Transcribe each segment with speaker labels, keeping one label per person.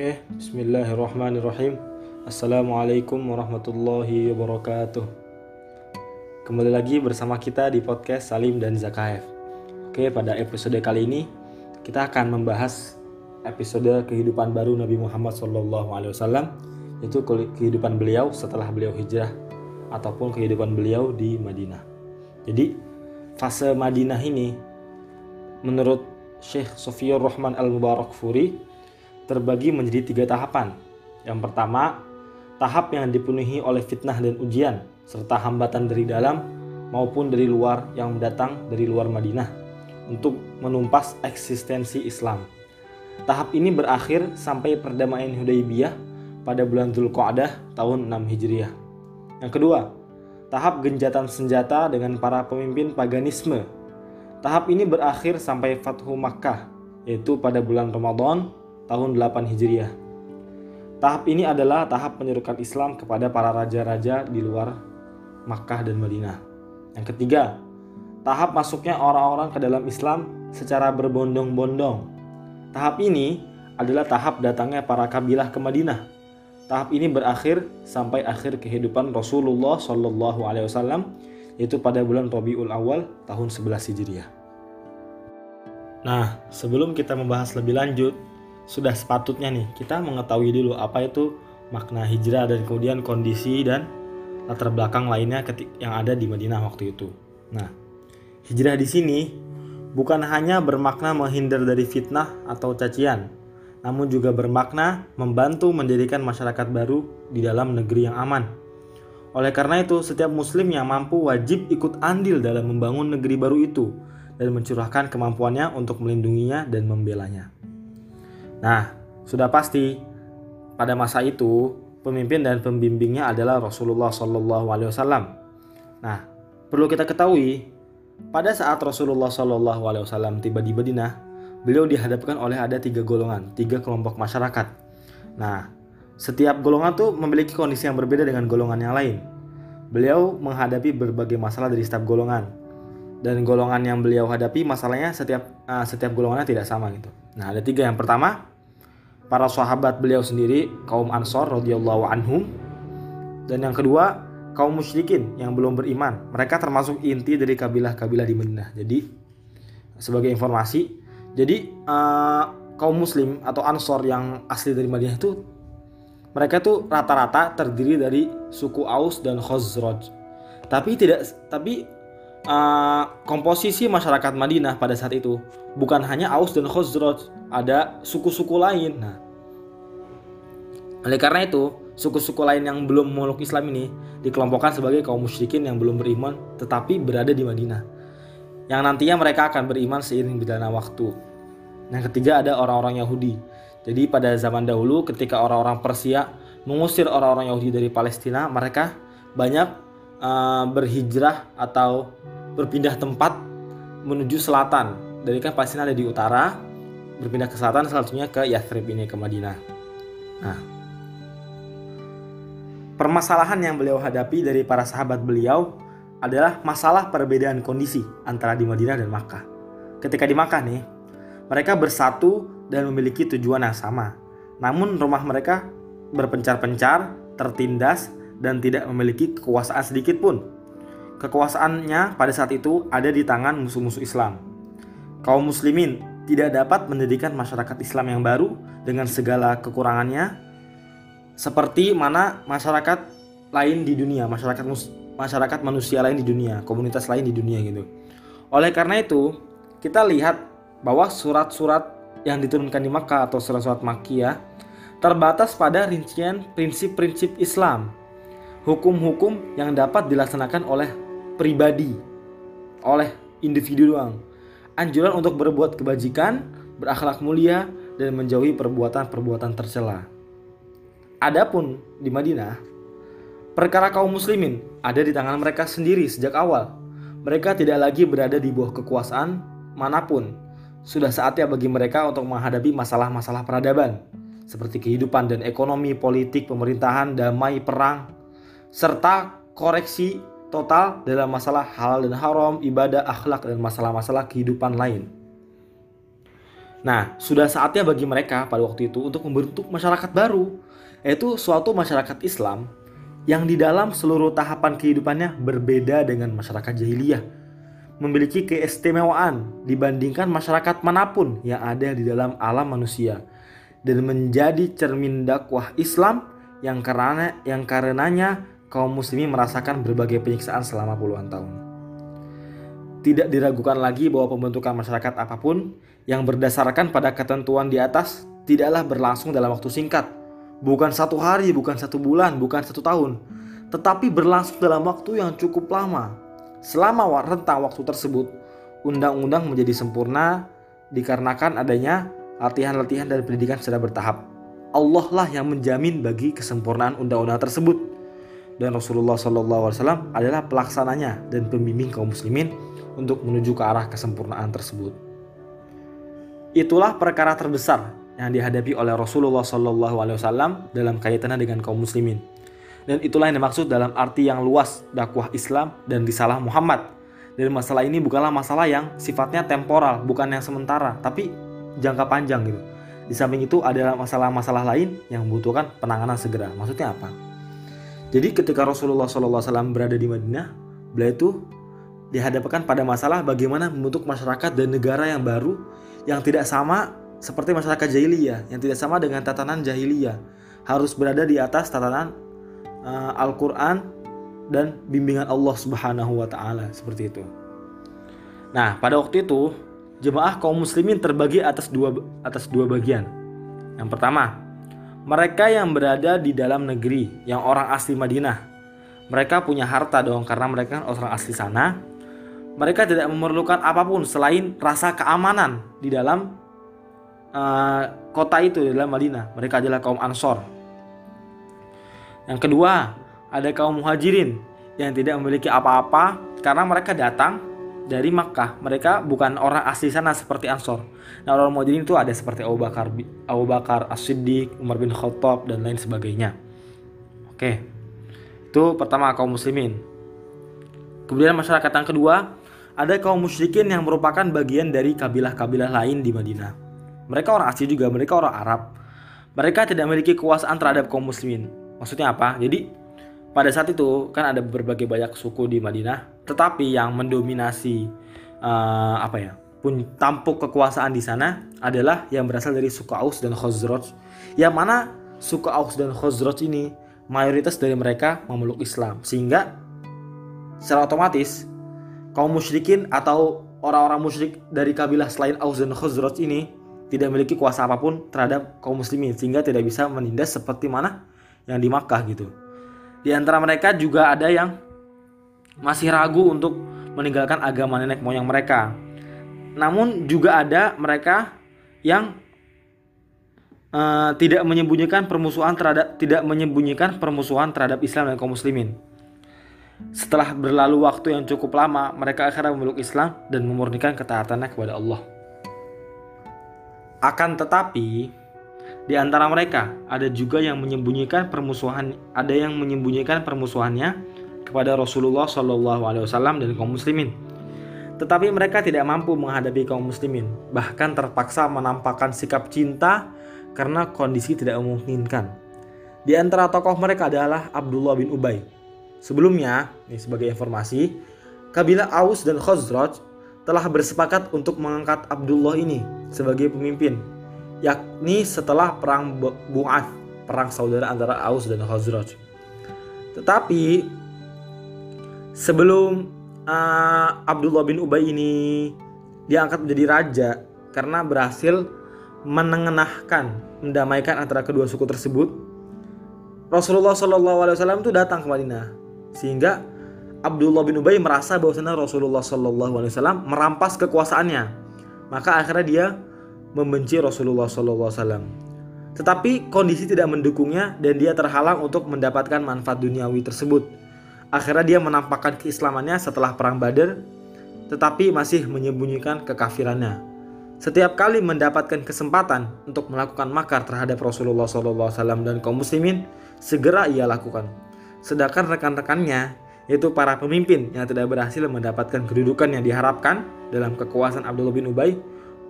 Speaker 1: Oke, bismillahirrahmanirrahim. Assalamualaikum warahmatullahi wabarakatuh. Kembali lagi bersama kita di podcast Salim dan Zakaev. Oke, pada episode kali ini kita akan membahas episode kehidupan baru Nabi Muhammad SAW, yaitu kehidupan beliau setelah beliau hijrah ataupun kehidupan beliau di Madinah. Jadi, fase Madinah ini menurut Syekh Sofiyur Rahman Al-Mubarak Furi terbagi menjadi tiga tahapan. Yang pertama, tahap yang dipenuhi oleh fitnah dan ujian, serta hambatan dari dalam maupun dari luar yang datang dari luar Madinah untuk menumpas eksistensi Islam. Tahap ini berakhir sampai perdamaian Hudaybiyah pada bulan Dzulqa'dah tahun 6 Hijriah. Yang kedua, tahap genjatan senjata dengan para pemimpin paganisme. Tahap ini berakhir sampai Fathu Makkah, yaitu pada bulan Ramadan tahun 8 Hijriah. Tahap ini adalah tahap penyerukan Islam kepada para raja-raja di luar Makkah dan Madinah. Yang ketiga, tahap masuknya orang-orang ke dalam Islam secara berbondong-bondong. Tahap ini adalah tahap datangnya para kabilah ke Madinah. Tahap ini berakhir sampai akhir kehidupan Rasulullah Shallallahu Alaihi Wasallam, yaitu pada bulan Rabiul Awal tahun 11 Hijriah. Nah, sebelum kita membahas lebih lanjut sudah sepatutnya nih kita mengetahui dulu apa itu makna hijrah dan kemudian kondisi dan latar belakang lainnya yang ada di Madinah waktu itu. Nah, hijrah di sini bukan hanya bermakna menghindar dari fitnah atau cacian, namun juga bermakna membantu mendirikan masyarakat baru di dalam negeri yang aman. Oleh karena itu, setiap muslim yang mampu wajib ikut andil dalam membangun negeri baru itu dan mencurahkan kemampuannya untuk melindunginya dan membelanya. Nah, sudah pasti pada masa itu pemimpin dan pembimbingnya adalah Rasulullah Wasallam. Nah, perlu kita ketahui pada saat Rasulullah Wasallam tiba di Madinah, beliau dihadapkan oleh ada tiga golongan, tiga kelompok masyarakat. Nah, setiap golongan tuh memiliki kondisi yang berbeda dengan golongan yang lain. Beliau menghadapi berbagai masalah dari setiap golongan dan golongan yang beliau hadapi masalahnya setiap uh, setiap golongannya tidak sama gitu. Nah, ada tiga. Yang pertama, para sahabat beliau sendiri kaum Ansor radhiyallahu anhum. Dan yang kedua kaum musyrikin yang belum beriman. Mereka termasuk inti dari kabilah-kabilah di Madinah. Jadi sebagai informasi jadi uh, kaum muslim atau Ansor yang asli dari Madinah itu mereka tuh rata-rata terdiri dari suku Aus dan Khazraj. Tapi tidak tapi uh, komposisi masyarakat Madinah pada saat itu bukan hanya Aus dan Khazraj, ada suku-suku lain. Nah, oleh karena itu, suku-suku lain yang belum memeluk Islam ini dikelompokkan sebagai kaum musyrikin yang belum beriman tetapi berada di Madinah. Yang nantinya mereka akan beriman seiring berjalannya waktu. Yang ketiga ada orang-orang Yahudi. Jadi pada zaman dahulu ketika orang-orang Persia mengusir orang-orang Yahudi dari Palestina, mereka banyak uh, berhijrah atau berpindah tempat menuju selatan. Dari kan Palestina ada di utara, berpindah ke selatan salah satunya ke Yathrib ini ke Madinah. Nah, permasalahan yang beliau hadapi dari para sahabat beliau adalah masalah perbedaan kondisi antara di Madinah dan Makkah. Ketika di Makkah nih, mereka bersatu dan memiliki tujuan yang sama. Namun rumah mereka berpencar-pencar, tertindas, dan tidak memiliki kekuasaan sedikit pun. Kekuasaannya pada saat itu ada di tangan musuh-musuh Islam. Kaum muslimin tidak dapat mendirikan masyarakat Islam yang baru dengan segala kekurangannya seperti mana masyarakat lain di dunia, masyarakat masyarakat manusia lain di dunia, komunitas lain di dunia gitu. Oleh karena itu, kita lihat bahwa surat-surat yang diturunkan di Makkah atau surat-surat Makkiyah terbatas pada rincian prinsip-prinsip Islam, hukum-hukum yang dapat dilaksanakan oleh pribadi oleh individu doang. Anjuran untuk berbuat kebajikan, berakhlak mulia, dan menjauhi perbuatan-perbuatan tercela. Adapun di Madinah, perkara kaum muslimin ada di tangan mereka sendiri sejak awal. Mereka tidak lagi berada di bawah kekuasaan mana pun. Sudah saatnya bagi mereka untuk menghadapi masalah-masalah peradaban, seperti kehidupan dan ekonomi, politik, pemerintahan, damai, perang, serta koreksi total dalam masalah halal dan haram, ibadah, akhlak, dan masalah-masalah kehidupan lain. Nah, sudah saatnya bagi mereka pada waktu itu untuk membentuk masyarakat baru, yaitu suatu masyarakat Islam yang di dalam seluruh tahapan kehidupannya berbeda dengan masyarakat jahiliyah, memiliki keistimewaan dibandingkan masyarakat mana pun yang ada di dalam alam manusia, dan menjadi cermin dakwah Islam yang karena yang karenanya kaum muslimin merasakan berbagai penyiksaan selama puluhan tahun. Tidak diragukan lagi bahwa pembentukan masyarakat apa pun yang berdasarkan pada ketentuan di atas tidaklah berlangsung dalam waktu singkat. Bukan satu hari, bukan satu bulan, bukan satu tahun. Tetapi berlangsung dalam waktu yang cukup lama. Selama rentang waktu tersebut, undang-undang menjadi sempurna dikarenakan adanya latihan-latihan dan pendidikan secara bertahap. Allah lah yang menjamin bagi kesempurnaan undang-undang tersebut dan Rasulullah SAW adalah pelaksananya dan pembimbing kaum muslimin untuk menuju ke arah kesempurnaan tersebut. Itulah perkara terbesar yang dihadapi oleh Rasulullah SAW dalam kaitannya dengan kaum muslimin. Dan itulah yang dimaksud dalam arti yang luas dakwah Islam dan risalah Muhammad. Dan masalah ini bukanlah masalah yang sifatnya temporal, bukan yang sementara, tapi jangka panjang gitu. Di samping itu adalah masalah-masalah lain yang membutuhkan penanganan segera. Maksudnya apa? Jadi ketika Rasulullah SAW berada di Madinah, beliau itu dihadapkan pada masalah bagaimana membentuk masyarakat dan negara yang baru yang tidak sama seperti masyarakat jahiliyah, yang tidak sama dengan tatanan jahiliyah. Harus berada di atas tatanan uh, Al-Qur'an dan bimbingan Allah Subhanahu wa taala seperti itu. Nah, pada waktu itu jemaah kaum muslimin terbagi atas dua atas dua bagian. Yang pertama, mereka yang berada di dalam negeri, yang orang asli Madinah, mereka punya harta dong karena mereka kan orang asli sana. Mereka tidak memerlukan apa pun selain rasa keamanan di dalam uh, kota itu di dalam Madinah. Mereka adalah kaum Ansor. Yang kedua, ada kaum Muhajirin yang tidak memiliki apa-apa karena mereka datang dari Makkah. Mereka bukan orang asli sana seperti Ansor. Nah, orang Muhajirin itu ada seperti Abu Bakar, Abu Bakar As-Siddiq, Umar bin Khattab dan lain sebagainya. Oke. Itu pertama kaum muslimin. Kemudian masyarakat yang kedua, ada kaum musyrikin yang merupakan bagian dari kabilah-kabilah lain di Madinah. Mereka orang asli juga, mereka orang Arab. Mereka tidak memiliki kekuasaan terhadap kaum muslimin. Maksudnya apa? Jadi pada saat itu kan ada berbagai banyak suku di Madinah, tetapi yang mendominasi uh, apa ya pun tampuk kekuasaan di sana adalah yang berasal dari suku Aus dan Khazraj. Yang mana suku Aus dan Khazraj ini mayoritas dari mereka memeluk Islam, sehingga secara otomatis kaum musyrikin atau orang-orang musyrik dari kabilah selain Aus dan Khazraj ini tidak memiliki kuasa apa pun terhadap kaum muslimin sehingga tidak bisa menindas seperti mana yang di Makkah gitu. Di antara mereka juga ada yang masih ragu untuk meninggalkan agama nenek moyang mereka. Namun juga ada mereka yang uh, tidak menyembunyikan permusuhan terhadap tidak menyembunyikan permusuhan terhadap Islam dan kaum muslimin. Setelah berlalu waktu yang cukup lama, mereka akhirnya memeluk Islam dan memurnikan ketaatannya kepada Allah. Akan tetapi, di antara mereka ada juga yang menyembunyikan permusuhan, ada yang menyembunyikan permusuhannya kepada Rasulullah Shallallahu Alaihi Wasallam dan kaum muslimin. Tetapi mereka tidak mampu menghadapi kaum muslimin, bahkan terpaksa menampakkan sikap cinta karena kondisi tidak memungkinkan. Di antara tokoh mereka adalah Abdullah bin Ubay. Sebelumnya, ini sebagai informasi, kabilah Aus dan Khazraj telah bersepakat untuk mengangkat Abdullah ini sebagai pemimpin yakni setelah perang Bu'ath, perang saudara antara Aus dan Khazraj. Tetapi sebelum uh, Abdullah bin Ubay ini diangkat menjadi raja karena berhasil menengenahkan, mendamaikan antara kedua suku tersebut, Rasulullah Wasallam itu datang ke Madinah, sehingga Abdullah bin Ubay merasa bahwasanya Rasulullah Wasallam merampas kekuasaannya, maka akhirnya dia membenci Rasulullah SAW. Tetapi kondisi tidak mendukungnya dan dia terhalang untuk mendapatkan manfaat duniawi tersebut. Akhirnya dia menampakkan keislamannya setelah perang Badar, tetapi masih menyembunyikan kekafirannya. Setiap kali mendapatkan kesempatan untuk melakukan makar terhadap Rasulullah SAW dan kaum muslimin, segera ia lakukan. Sedangkan rekan-rekannya, yaitu para pemimpin yang tidak berhasil mendapatkan kedudukan yang diharapkan dalam kekuasaan Abdullah bin Ubay,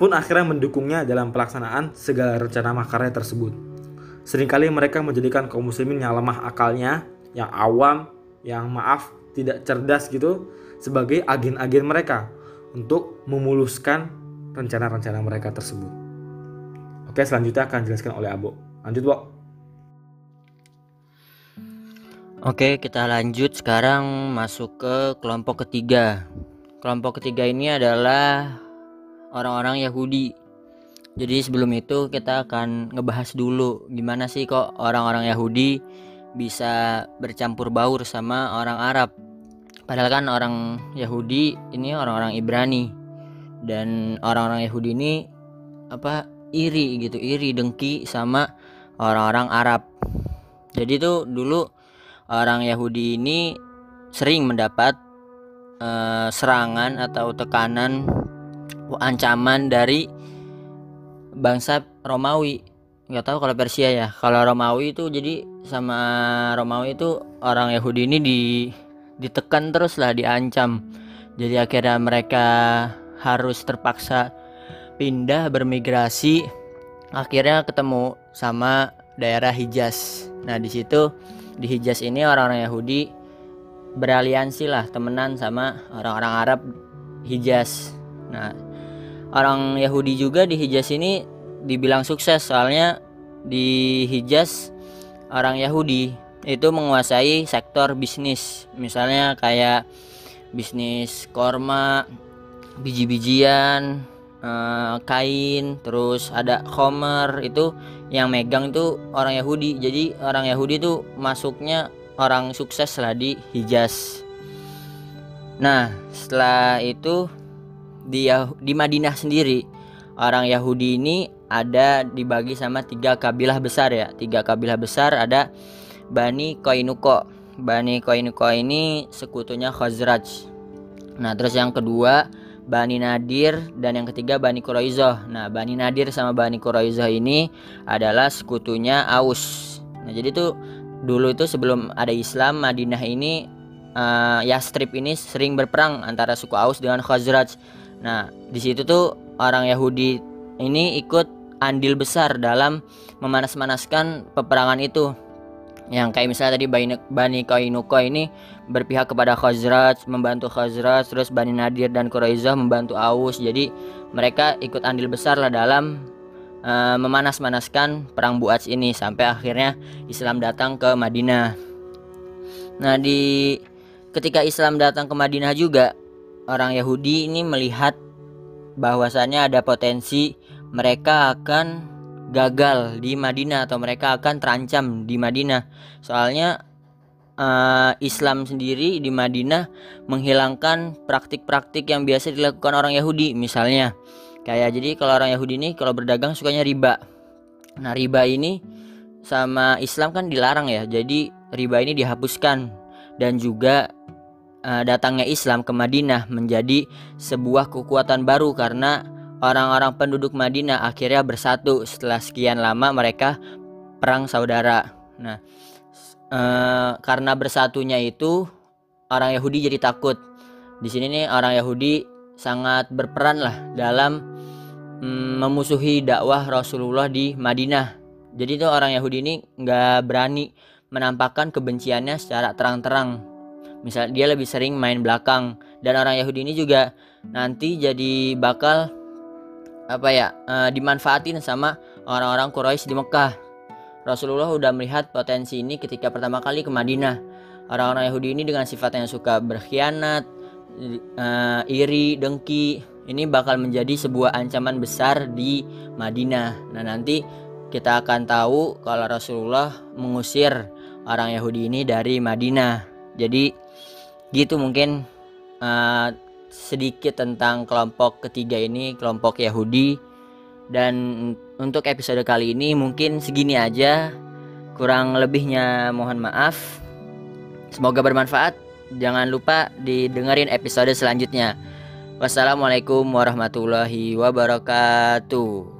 Speaker 1: pun akhirnya mendukungnya dalam pelaksanaan segala rencana makarnya tersebut. Seringkali mereka menjadikan kaum muslimin yang lemah akalnya, yang awam, yang maaf, tidak cerdas gitu sebagai agen-agen mereka untuk memuluskan rencana-rencana mereka tersebut. Oke, selanjutnya akan dijelaskan oleh Abo. Lanjut, Bo.
Speaker 2: Oke, kita lanjut sekarang masuk ke kelompok ketiga. Kelompok ketiga ini adalah orang-orang Yahudi. Jadi sebelum itu kita akan ngebahas dulu gimana sih kok orang-orang Yahudi bisa bercampur baur sama orang Arab. Padahal kan orang Yahudi ini orang-orang Ibrani dan orang-orang Yahudi ini apa iri gitu, iri dengki sama orang-orang Arab. Jadi tuh dulu orang Yahudi ini sering mendapat uh, serangan atau tekanan ancaman dari bangsa Romawi nggak tahu kalau Persia ya. Kalau Romawi itu jadi sama Romawi itu orang Yahudi ini di ditekan terus lah diancam. Jadi akhirnya mereka harus terpaksa pindah bermigrasi. Akhirnya ketemu sama daerah Hijaz. Nah di situ di Hijaz ini orang-orang Yahudi beraliansi lah temenan sama orang-orang Arab Hijaz. Nah, orang Yahudi juga di Hijaz ini dibilang sukses soalnya di Hijaz orang Yahudi itu menguasai sektor bisnis. Misalnya kayak bisnis korma, biji-bijian, eh, kain, terus ada Homer itu yang megang itu orang Yahudi jadi orang Yahudi itu masuknya orang sukses lah di Hijaz nah setelah itu di di Madinah sendiri orang Yahudi ini ada dibagi sama tiga kabilah besar ya tiga kabilah besar ada Bani Koinuko Bani Koinuko ini sekutunya Khazraj nah terus yang kedua Bani Nadir dan yang ketiga Bani Quraizoh. Nah, Bani Nadir sama Bani Quraizoh ini adalah sekutunya Aus. Nah, jadi tuh dulu itu sebelum ada Islam Madinah ini uh, Yastrib ini sering berperang antara suku Aus dengan Khazraj. Nah, di situ tuh orang Yahudi ini ikut andil besar dalam memanas-manaskan peperangan itu. Yang kayak misalnya tadi Bani, Bani Koinuko ini berpihak kepada Khazraj membantu Khazraj terus Bani Nadir dan Quraizah membantu Aus. Jadi mereka ikut andil besar lah dalam uh, memanas-manaskan perang Buats ini sampai akhirnya Islam datang ke Madinah. Nah di ketika Islam datang ke Madinah juga orang Yahudi ini melihat bahwasannya ada potensi mereka akan gagal di Madinah atau mereka akan terancam di Madinah. Soalnya uh, Islam sendiri di Madinah menghilangkan praktik-praktik yang biasa dilakukan orang Yahudi. Misalnya kayak jadi kalau orang Yahudi ini kalau berdagang sukanya riba. Nah, riba ini sama Islam kan dilarang ya. Jadi riba ini dihapuskan dan juga uh, datangnya Islam ke Madinah menjadi sebuah kekuatan baru karena orang-orang penduduk Madinah akhirnya bersatu setelah sekian lama mereka perang saudara. Nah, e, karena bersatunya itu orang Yahudi jadi takut. Di sini nih orang Yahudi sangat berperan lah dalam mm, memusuhi dakwah Rasulullah di Madinah. Jadi tuh orang Yahudi ini nggak berani menampakkan kebenciannya secara terang-terang. Misal dia lebih sering main belakang dan orang Yahudi ini juga nanti jadi bakal apa ya uh, dimanfaatin sama orang-orang Quraisy di Mekah. Rasulullah udah melihat potensi ini ketika pertama kali ke Madinah. Orang-orang Yahudi ini dengan sifat yang suka berkhianat, uh, iri, dengki, ini bakal menjadi sebuah ancaman besar di Madinah. Nah, nanti kita akan tahu kalau Rasulullah mengusir orang Yahudi ini dari Madinah. Jadi gitu mungkin uh, sedikit tentang kelompok ketiga ini, kelompok Yahudi. Dan untuk episode kali ini mungkin segini aja. Kurang lebihnya mohon maaf. Semoga bermanfaat. Jangan lupa didengerin episode selanjutnya. Wassalamualaikum warahmatullahi wabarakatuh.